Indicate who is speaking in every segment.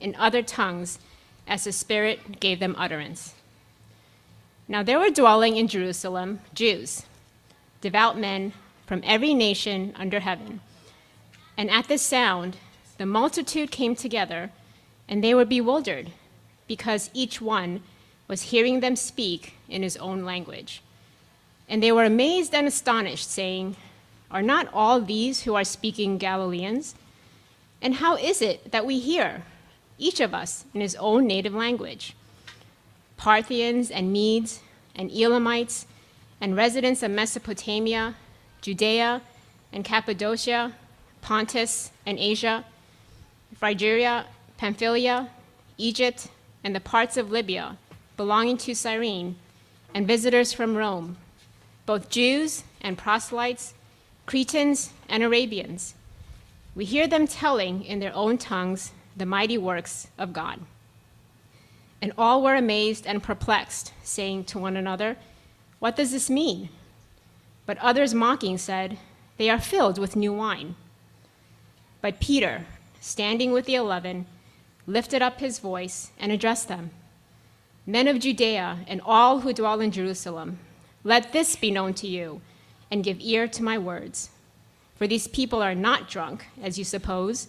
Speaker 1: in other tongues as the Spirit gave them utterance. Now there were dwelling in Jerusalem Jews, devout men from every nation under heaven. And at this sound, the multitude came together, and they were bewildered, because each one was hearing them speak in his own language. And they were amazed and astonished, saying, Are not all these who are speaking Galileans? And how is it that we hear, each of us in his own native language? Parthians and Medes and Elamites and residents of Mesopotamia, Judea and Cappadocia, Pontus and Asia, Phrygia, Pamphylia, Egypt, and the parts of Libya belonging to Cyrene, and visitors from Rome, both Jews and proselytes, Cretans and Arabians. We hear them telling in their own tongues the mighty works of God. And all were amazed and perplexed, saying to one another, What does this mean? But others mocking said, They are filled with new wine. But Peter, standing with the eleven, lifted up his voice and addressed them Men of Judea and all who dwell in Jerusalem, let this be known to you, and give ear to my words. For these people are not drunk, as you suppose,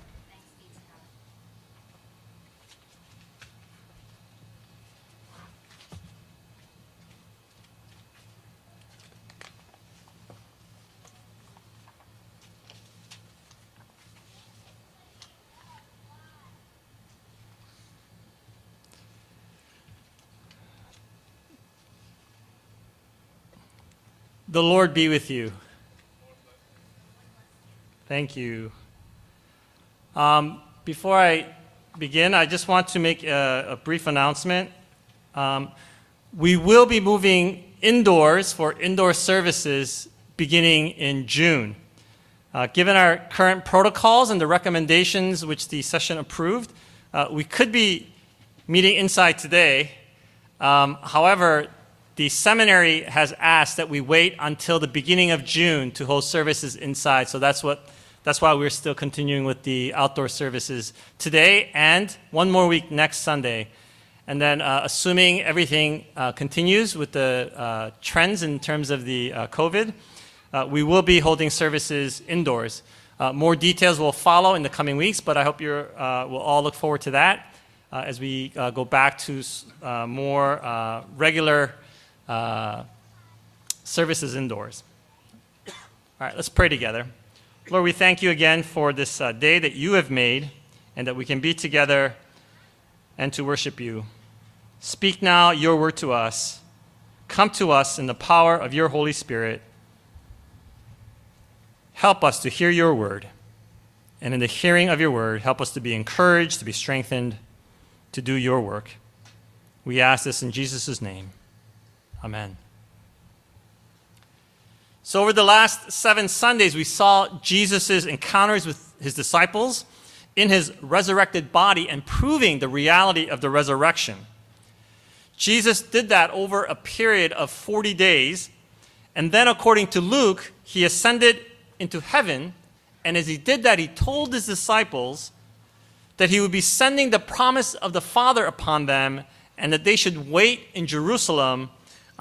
Speaker 2: The Lord be with you. Thank you. Um, before I begin, I just want to make a, a brief announcement. Um, we will be moving indoors for indoor services beginning in June. Uh, given our current protocols and the recommendations which the session approved, uh, we could be meeting inside today. Um, however, the seminary has asked that we wait until the beginning of June to hold services inside. So that's what that's why we're still continuing with the outdoor services today and one more week next Sunday. And then, uh, assuming everything uh, continues with the uh, trends in terms of the uh, COVID, uh, we will be holding services indoors. Uh, more details will follow in the coming weeks, but I hope you will all look forward to that as we go back to more regular uh, services indoors. All right, let's pray together. Lord, we thank you again for this uh, day that you have made and that we can be together and to worship you. Speak now your word to us. Come to us in the power of your Holy Spirit. Help us to hear your word. And in the hearing of your word, help us to be encouraged, to be strengthened, to do your work. We ask this in Jesus' name. Amen. So, over the last seven Sundays, we saw Jesus' encounters with his disciples in his resurrected body and proving the reality of the resurrection. Jesus did that over a period of 40 days. And then, according to Luke, he ascended into heaven. And as he did that, he told his disciples that he would be sending the promise of the Father upon them and that they should wait in Jerusalem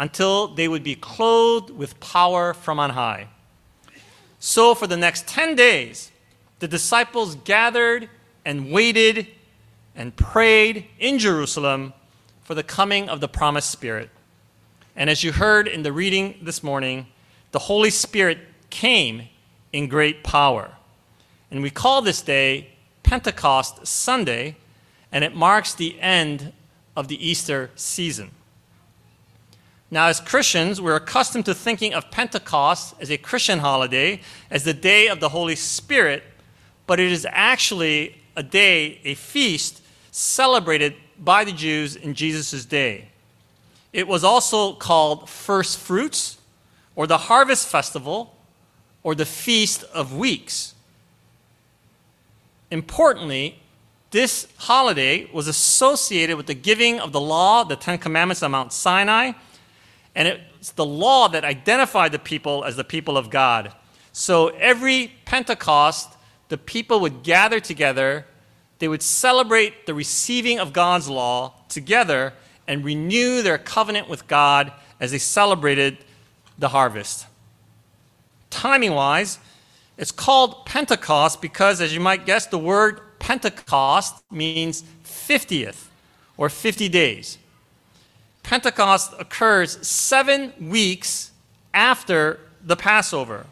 Speaker 2: until they would be clothed with power from on high. So, for the next 10 days, the disciples gathered and waited and prayed in Jerusalem for the coming of the promised Spirit. And as you heard in the reading this morning, the Holy Spirit came in great power. And we call this day Pentecost Sunday, and it marks the end of the Easter season. Now, as Christians, we're accustomed to thinking of Pentecost as a Christian holiday, as the day of the Holy Spirit, but it is actually a day, a feast, celebrated by the Jews in Jesus' day. It was also called First Fruits, or the Harvest Festival, or the Feast of Weeks. Importantly, this holiday was associated with the giving of the law, the Ten Commandments on Mount Sinai, and it's the law that identified the people as the people of God. So every Pentecost, the people would gather together they would celebrate the receiving of God's law together and renew their covenant with God as they celebrated the harvest. Timing wise, it's called Pentecost because, as you might guess, the word Pentecost means 50th or 50 days. Pentecost occurs seven weeks after the Passover.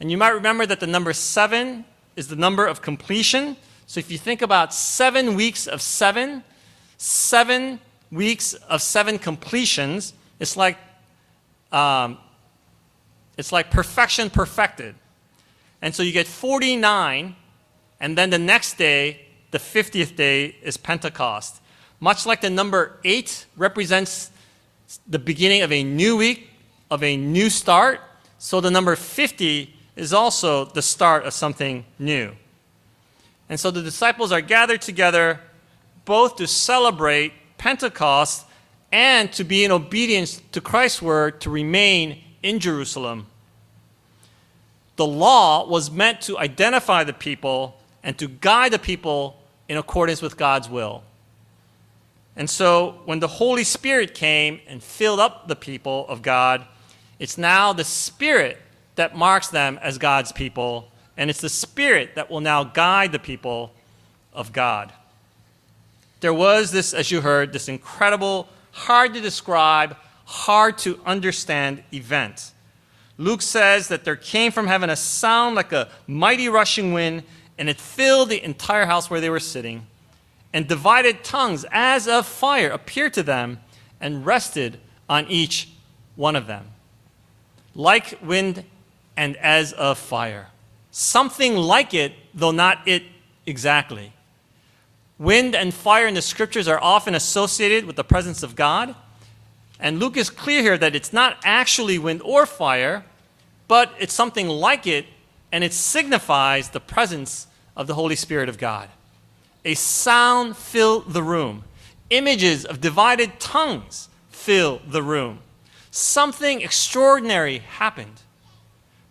Speaker 2: And you might remember that the number seven is the number of completion. So if you think about seven weeks of seven, seven weeks of seven completions, it's like um, it's like perfection perfected. And so you get 49, and then the next day, the 50th day, is Pentecost. Much like the number eight represents the beginning of a new week, of a new start, so the number 50 is also the start of something new. And so the disciples are gathered together both to celebrate Pentecost and to be in obedience to Christ's word to remain in Jerusalem. The law was meant to identify the people and to guide the people in accordance with God's will. And so when the Holy Spirit came and filled up the people of God, it's now the Spirit that marks them as God's people and it's the Spirit that will now guide the people of God. There was this, as you heard, this incredible, hard to describe, hard to understand event. Luke says that there came from heaven a sound like a mighty rushing wind, and it filled the entire house where they were sitting. And divided tongues as of fire appeared to them and rested on each one of them. Like wind and as of fire something like it, though not it exactly. Wind and fire in the scriptures are often associated with the presence of God. And Luke is clear here that it's not actually wind or fire, but it's something like it, and it signifies the presence of the Holy Spirit of God. A sound filled the room, images of divided tongues fill the room. Something extraordinary happened.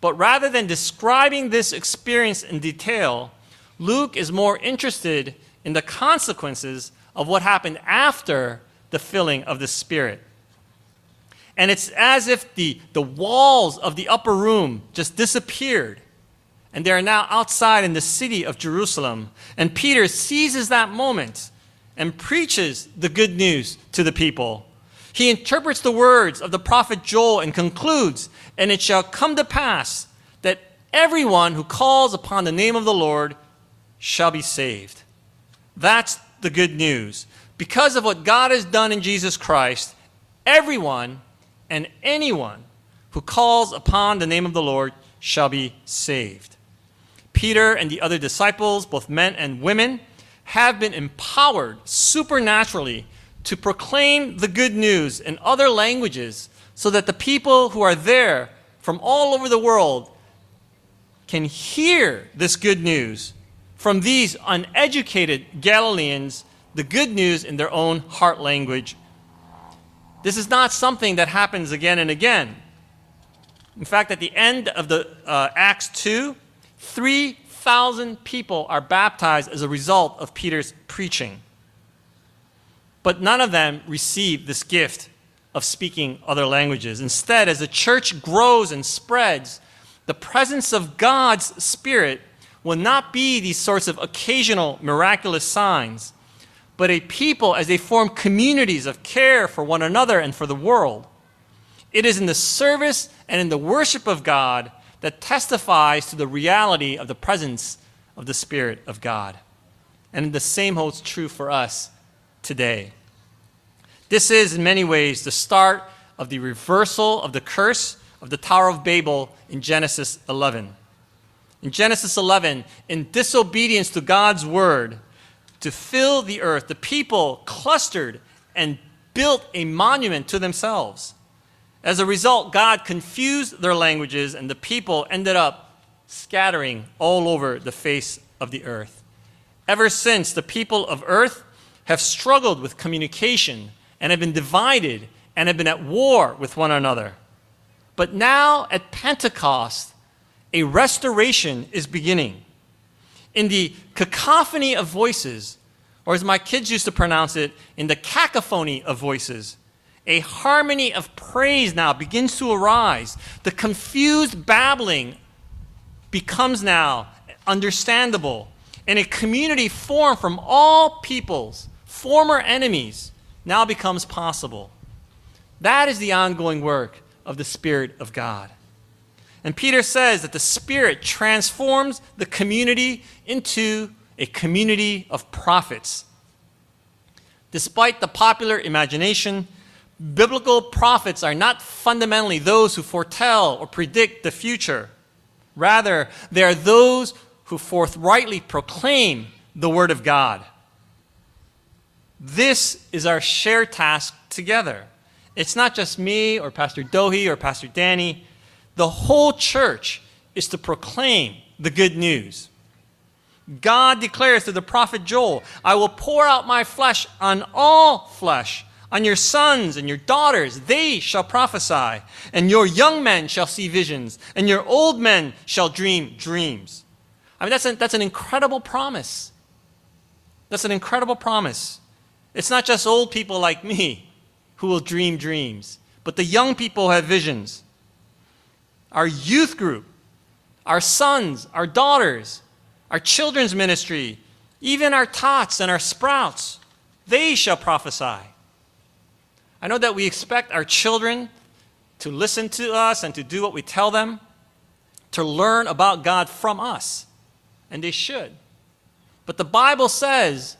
Speaker 2: But rather than describing this experience in detail, Luke is more interested in the consequences of what happened after the filling of the Spirit. And it's as if the, the walls of the upper room just disappeared. And they are now outside in the city of Jerusalem. And Peter seizes that moment and preaches the good news to the people. He interprets the words of the prophet Joel and concludes and it shall come to pass that everyone who calls upon the name of the Lord shall be saved. That's the good news. Because of what God has done in Jesus Christ, everyone and anyone who calls upon the name of the Lord shall be saved. Peter and the other disciples, both men and women, have been empowered supernaturally to proclaim the good news in other languages so that the people who are there from all over the world can hear this good news from these uneducated Galileans the good news in their own heart language. This is not something that happens again and again. In fact, at the end of the uh, Acts 2, 3,000 people are baptized as a result of Peter's preaching. But none of them received this gift of speaking other languages. Instead, as the church grows and spreads, the presence of God's Spirit will not be these sorts of occasional miraculous signs, but a people as they form communities of care for one another and for the world. It is in the service and in the worship of God that testifies to the reality of the presence of the Spirit of God. And the same holds true for us today. This is, in many ways, the start of the reversal of the curse of the Tower of Babel in Genesis 11. In Genesis 11, in disobedience to God's word, to fill the earth, the people clustered and built a monument to themselves. As a result, God confused their languages, and the people ended up scattering all over the face of the earth. Ever since, the people of earth have struggled with communication and have been divided and have been at war with one another. But now at Pentecost, a restoration is beginning. In the cacophony of voices, or as my kids used to pronounce it, in the cacophony of voices, a harmony of praise now begins to arise. The confused babbling becomes now understandable, and a community formed from all peoples, former enemies, now becomes possible. That is the ongoing work of the Spirit of God. And Peter says that the Spirit transforms the community into a community of prophets. Despite the popular imagination, biblical prophets are not fundamentally those who foretell or predict the future. Rather, they are those who forthrightly proclaim the Word of God. This is our shared task together. It's not just me or Pastor Dohi or Pastor Danny. The whole church is to proclaim the good news. God declares to the prophet Joel, I will pour out my flesh on all flesh, on your sons and your daughters. They shall prophesy, and your young men shall see visions, and your old men shall dream dreams. I mean, that's, a, that's an incredible promise. That's an incredible promise. It's not just old people like me who will dream dreams, but the young people have visions. Our youth group, our sons, our daughters, our children's ministry, even our tots and our sprouts, they shall prophesy. I know that we expect our children to listen to us and to do what we tell them, to learn about God from us, and they should. But the Bible says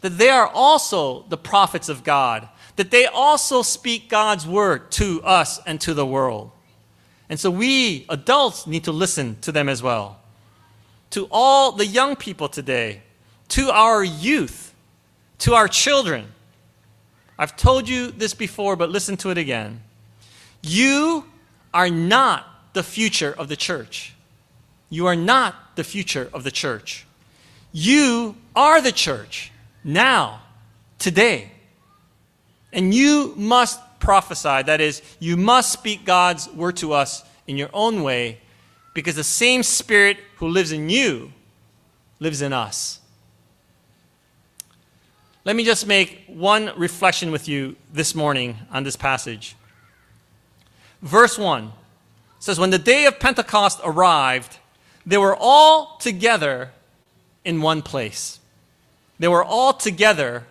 Speaker 2: that they are also the prophets of God, that they also speak God's word to us and to the world. And so we adults need to listen to them as well. To all the young people today, to our youth, to our children. I've told you this before, but listen to it again. You are not the future of the church. You are not the future of the church. You are the church now, today. And you must prophesy. That is, you must speak God's word to us in your own way because the same Spirit who lives in you lives in us. Let me just make one reflection with you this morning on this passage. Verse 1 says, When the day of Pentecost arrived, they were all together in one place. They were all together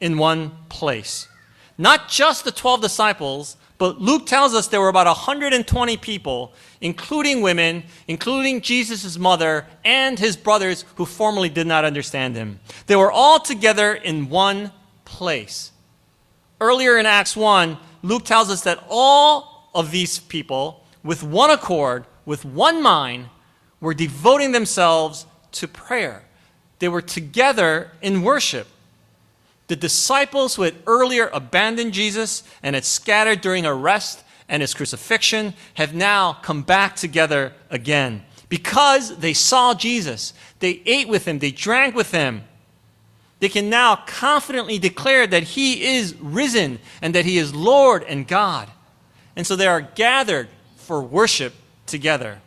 Speaker 2: in one place. Not just the 12 disciples, but Luke tells us there were about 120 people, including women, including Jesus' mother and his brothers who formerly did not understand him. They were all together in one place. Earlier in Acts 1, Luke tells us that all of these people, with one accord, with one mind, were devoting themselves to prayer. They were together in worship. The disciples who had earlier abandoned Jesus and had scattered during arrest and his crucifixion have now come back together again because they saw Jesus, they ate with him, they drank with him, they can now confidently declare that he is risen and that he is Lord and God. And so they are gathered for worship together.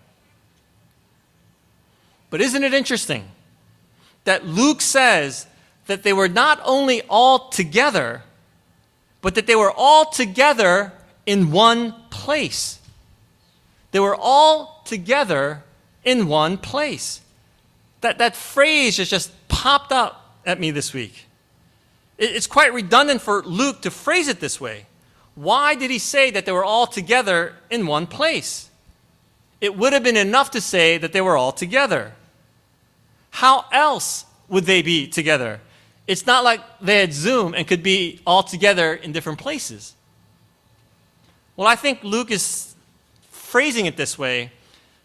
Speaker 2: But isn't it interesting that Luke says that they were not only all together, but that they were all together in one place? They were all together in one place. That, that phrase has just popped up at me this week. It, it's quite redundant for Luke to phrase it this way. Why did he say that they were all together in one place? It would have been enough to say that they were all together. How else would they be together? It's not like they had Zoom and could be all together in different places. Well, I think Luke is phrasing it this way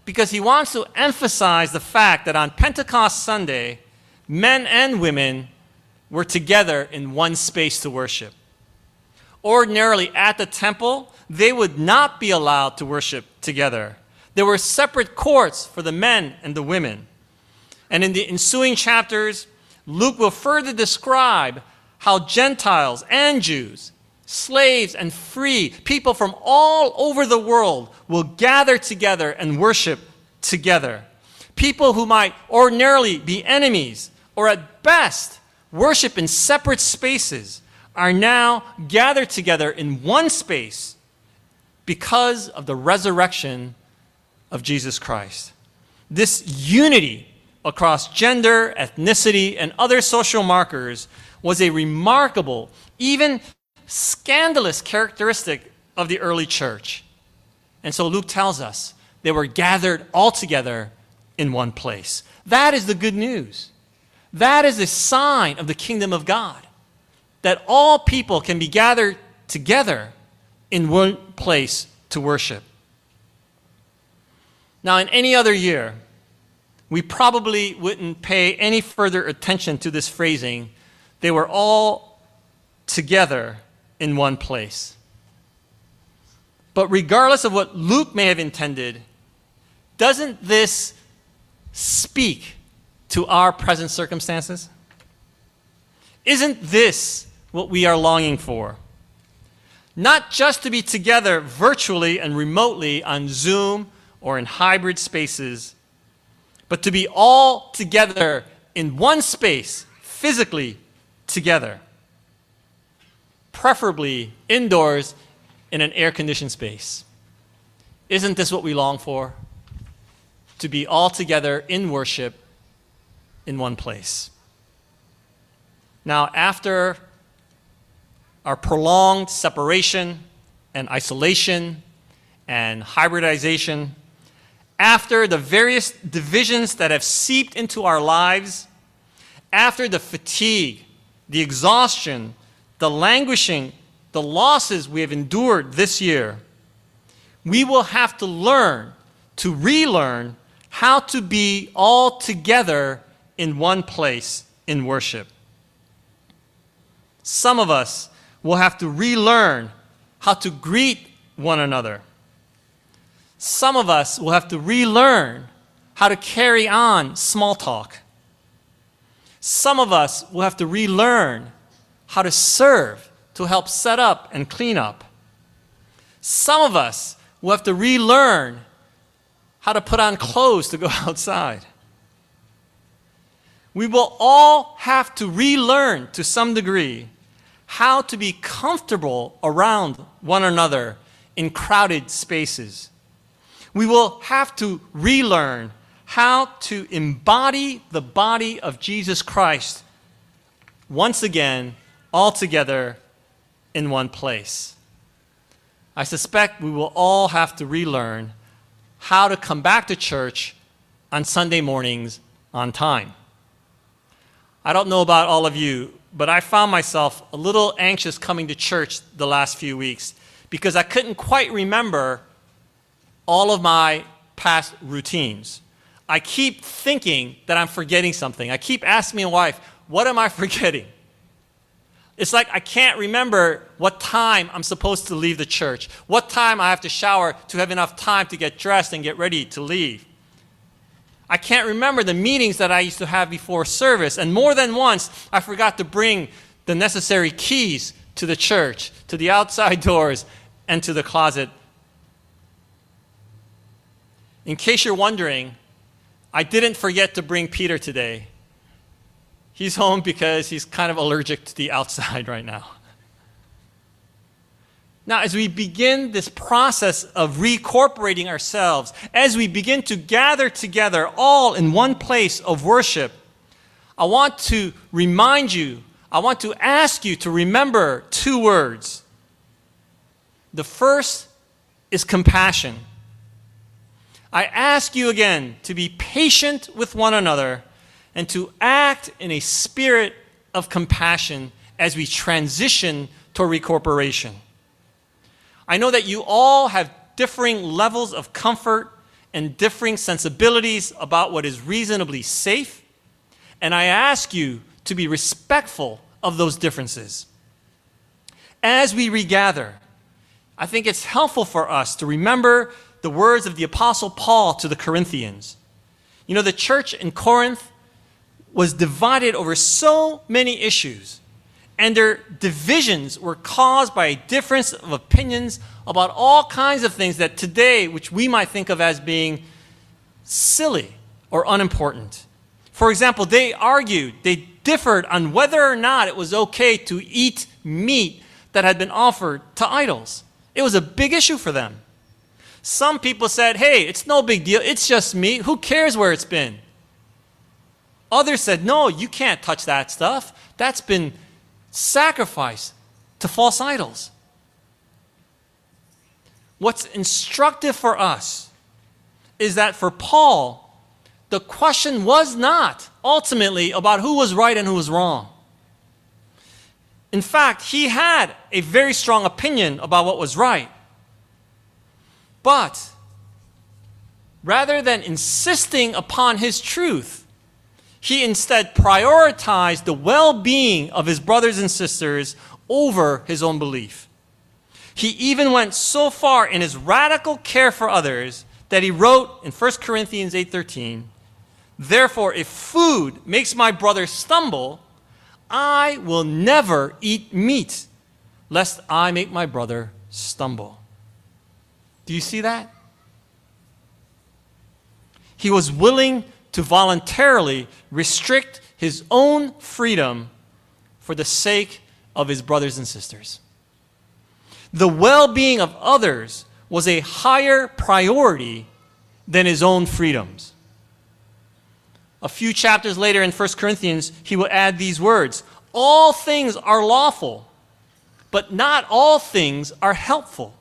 Speaker 2: because he wants to emphasize the fact that on Pentecost Sunday, men and women were together in one space to worship. Ordinarily, at the temple, they would not be allowed to worship together. There were separate courts for the men and the women. And in the ensuing chapters, Luke will further describe how Gentiles and Jews, slaves and free, people from all over the world will gather together and worship together. People who might ordinarily be enemies or at best worship in separate spaces are now gathered together in one space because of the resurrection of Jesus Christ. This unity across gender, ethnicity, and other social markers was a remarkable, even scandalous characteristic of the early church. And so Luke tells us they were gathered all together in one place. That is the good news. That is a sign of the kingdom of God. That all people can be gathered together in one place to worship. Now, in any other year, we probably wouldn't pay any further attention to this phrasing. They were all together in one place. But regardless of what Luke may have intended, doesn't this speak to our present circumstances? Isn't this what we are longing for? Not just to be together virtually and remotely on Zoom or in hybrid spaces but to be all together in one space, physically together. Preferably indoors in an air conditioned space. Isn't this what we long for? To be all together in worship in one place. Now, after our prolonged separation and isolation and hybridization, after the various divisions that have seeped into our lives, after the fatigue, the exhaustion, the languishing, the losses we have endured this year, we will have to learn to relearn how to be all together in one place in worship. Some of us will have to relearn how to greet one another some of us will have to relearn how to carry on small talk. Some of us will have to relearn how to serve to help set up and clean up. Some of us will have to relearn how to put on clothes to go outside. We will all have to relearn to some degree how to be comfortable around one another in crowded spaces we will have to relearn how to embody the body of Jesus Christ once again, all together in one place. I suspect we will all have to relearn how to come back to church on Sunday mornings on time. I don't know about all of you, but I found myself a little anxious coming to church the last few weeks because I couldn't quite remember all of my past routines. I keep thinking that I'm forgetting something. I keep asking my wife, what am I forgetting? It's like I can't remember what time I'm supposed to leave the church, what time I have to shower to have enough time to get dressed and get ready to leave. I can't remember the meetings that I used to have before service. And more than once, I forgot to bring the necessary keys to the church, to the outside doors, and to the closet. In case you're wondering, I didn't forget to bring Peter today. He's home because he's kind of allergic to the outside right now. Now, as we begin this process of recorporating ourselves, as we begin to gather together all in one place of worship, I want to remind you, I want to ask you to remember two words. The first is compassion. I ask you again to be patient with one another and to act in a spirit of compassion as we transition to recorporation. I know that you all have differing levels of comfort and differing sensibilities about what is reasonably safe, and I ask you to be respectful of those differences. As we regather, I think it's helpful for us to remember the words of the Apostle Paul to the Corinthians. You know, the church in Corinth was divided over so many issues and their divisions were caused by a difference of opinions about all kinds of things that today, which we might think of as being silly or unimportant. For example, they argued, they differed on whether or not it was okay to eat meat that had been offered to idols. It was a big issue for them. Some people said, hey, it's no big deal, it's just meat, who cares where it's been? Others said, no, you can't touch that stuff. That's been sacrificed to false idols. What's instructive for us is that for Paul, the question was not ultimately about who was right and who was wrong. In fact, he had a very strong opinion about what was right. But rather than insisting upon his truth, he instead prioritized the well being of his brothers and sisters over his own belief. He even went so far in his radical care for others that he wrote in 1 Corinthians 8:13, "Therefore if food makes my brother stumble, I will never eat meat, lest I make my brother stumble." Do you see that? He was willing to voluntarily restrict his own freedom for the sake of his brothers and sisters. The well being of others was a higher priority than his own freedoms. A few chapters later in 1 Corinthians, he will add these words All things are lawful, but not all things are helpful.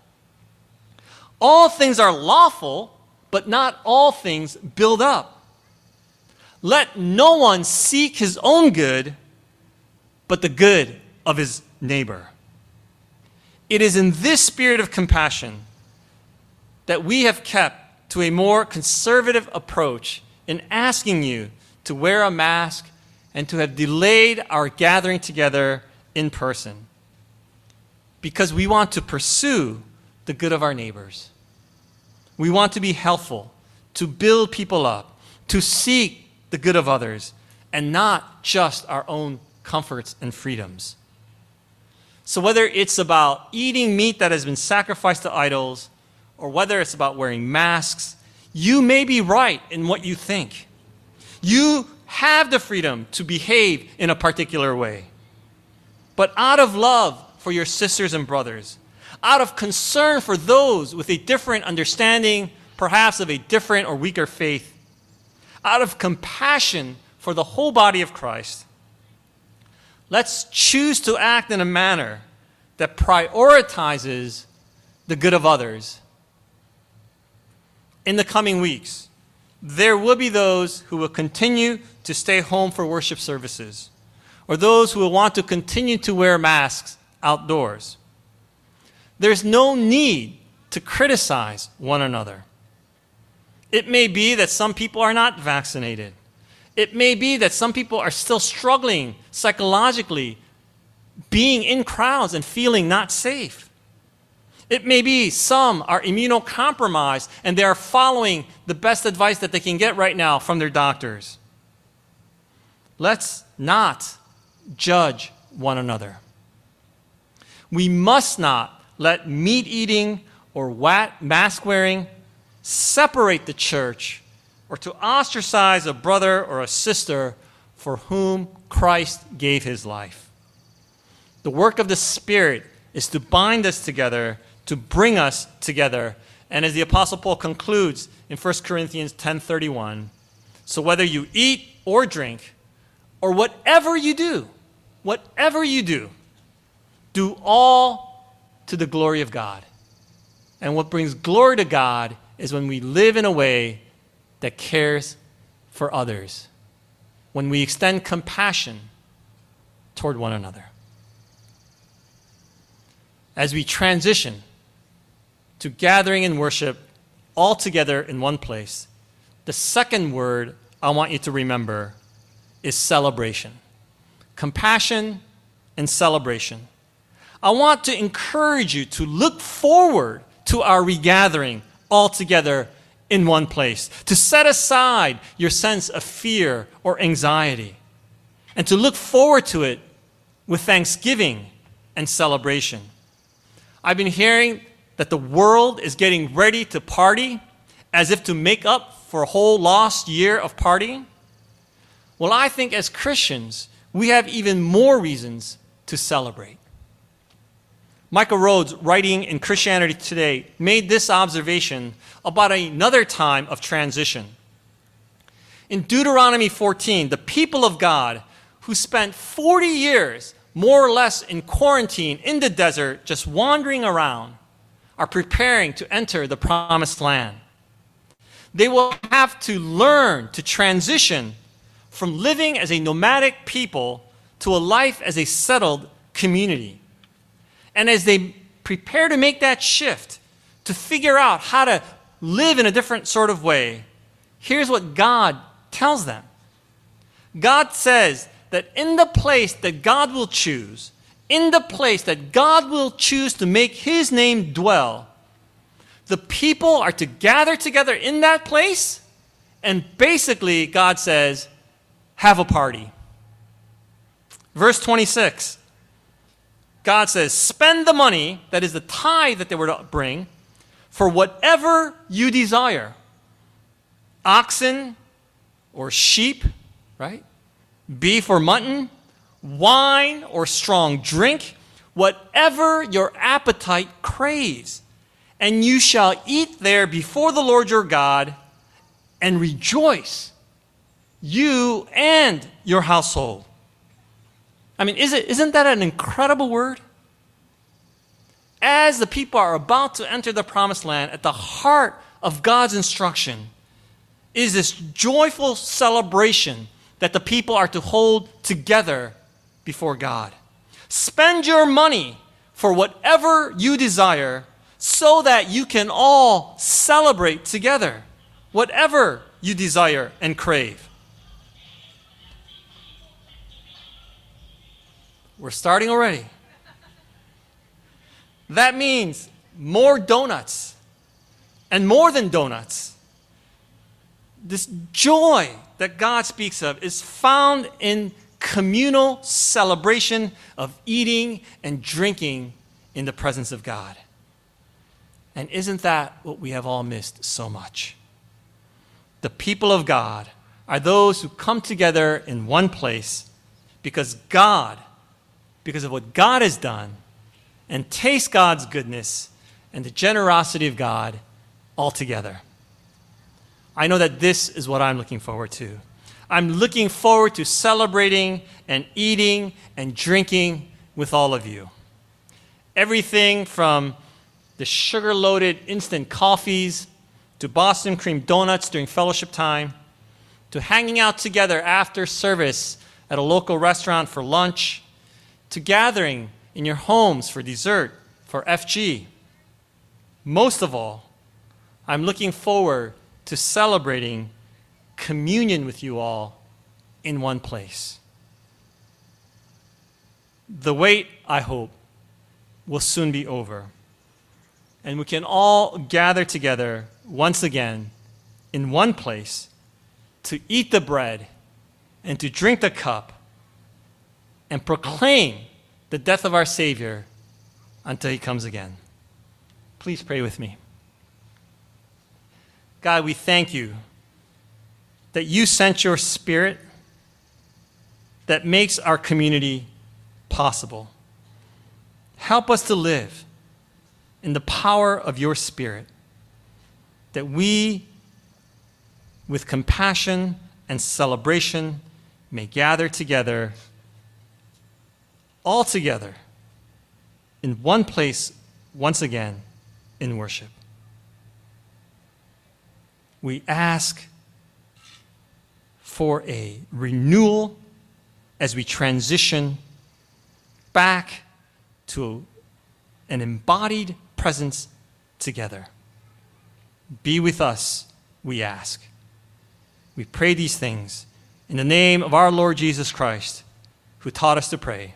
Speaker 2: All things are lawful, but not all things build up. Let no one seek his own good, but the good of his neighbor. It is in this spirit of compassion that we have kept to a more conservative approach in asking you to wear a mask and to have delayed our gathering together in person. Because we want to pursue the good of our neighbors. We want to be helpful, to build people up, to seek the good of others and not just our own comforts and freedoms. So, whether it's about eating meat that has been sacrificed to idols, or whether it's about wearing masks, you may be right in what you think. You have the freedom to behave in a particular way. But out of love for your sisters and brothers, out of concern for those with a different understanding, perhaps of a different or weaker faith, out of compassion for the whole body of Christ, let's choose to act in a manner that prioritizes the good of others. In the coming weeks, there will be those who will continue to stay home for worship services, or those who will want to continue to wear masks outdoors. There's no need to criticize one another. It may be that some people are not vaccinated. It may be that some people are still struggling psychologically, being in crowds and feeling not safe. It may be some are immunocompromised and they are following the best advice that they can get right now from their doctors. Let's not judge one another. We must not let meat eating or mask wearing separate the church or to ostracize a brother or a sister for whom Christ gave his life. The work of the Spirit is to bind us together, to bring us together. And as the apostle Paul concludes in 1 Corinthians 10:31, so whether you eat or drink or whatever you do, whatever you do, do all to the glory of God. And what brings glory to God is when we live in a way that cares for others, when we extend compassion toward one another. As we transition to gathering and worship all together in one place, the second word I want you to remember is celebration. Compassion and celebration. I want to encourage you to look forward to our regathering all together in one place, to set aside your sense of fear or anxiety, and to look forward to it with thanksgiving and celebration. I've been hearing that the world is getting ready to party as if to make up for a whole lost year of partying. Well, I think as Christians, we have even more reasons to celebrate. Micah Rhodes, writing in Christianity Today, made this observation about another time of transition. In Deuteronomy 14, the people of God, who spent 40 years more or less in quarantine in the desert, just wandering around, are preparing to enter the promised land. They will have to learn to transition from living as a nomadic people to a life as a settled community. And as they prepare to make that shift, to figure out how to live in a different sort of way, here's what God tells them God says that in the place that God will choose, in the place that God will choose to make his name dwell, the people are to gather together in that place, and basically, God says, have a party. Verse 26 God says, spend the money, that is the tithe that they were to bring, for whatever you desire oxen or sheep, right? Beef or mutton, wine or strong drink, whatever your appetite craves. And you shall eat there before the Lord your God and rejoice, you and your household. I mean, is it, isn't that an incredible word? As the people are about to enter the promised land, at the heart of God's instruction is this joyful celebration that the people are to hold together before God. Spend your money for whatever you desire so that you can all celebrate together, whatever you desire and crave. We're starting already. That means more donuts and more than donuts. This joy that God speaks of is found in communal celebration of eating and drinking in the presence of God. And isn't that what we have all missed so much? The people of God are those who come together in one place because God because of what God has done and taste God's goodness and the generosity of God altogether. I know that this is what I'm looking forward to. I'm looking forward to celebrating and eating and drinking with all of you. Everything from the sugar loaded instant coffees to Boston cream donuts during fellowship time to hanging out together after service at a local restaurant for lunch to gathering in your homes for dessert, for FG. Most of all, I'm looking forward to celebrating communion with you all in one place. The wait, I hope, will soon be over. and we can all gather together once again in one place to eat the bread and to drink the cup and proclaim the death of our Savior until he comes again. Please pray with me. God, we thank you that you sent your Spirit that makes our community possible. Help us to live in the power of your Spirit, that we, with compassion and celebration, may gather together, all together, in one place once again in worship. We ask for a renewal as we transition back to an embodied presence together. Be with us, we ask. We pray these things in the name of our Lord Jesus Christ, who taught us to pray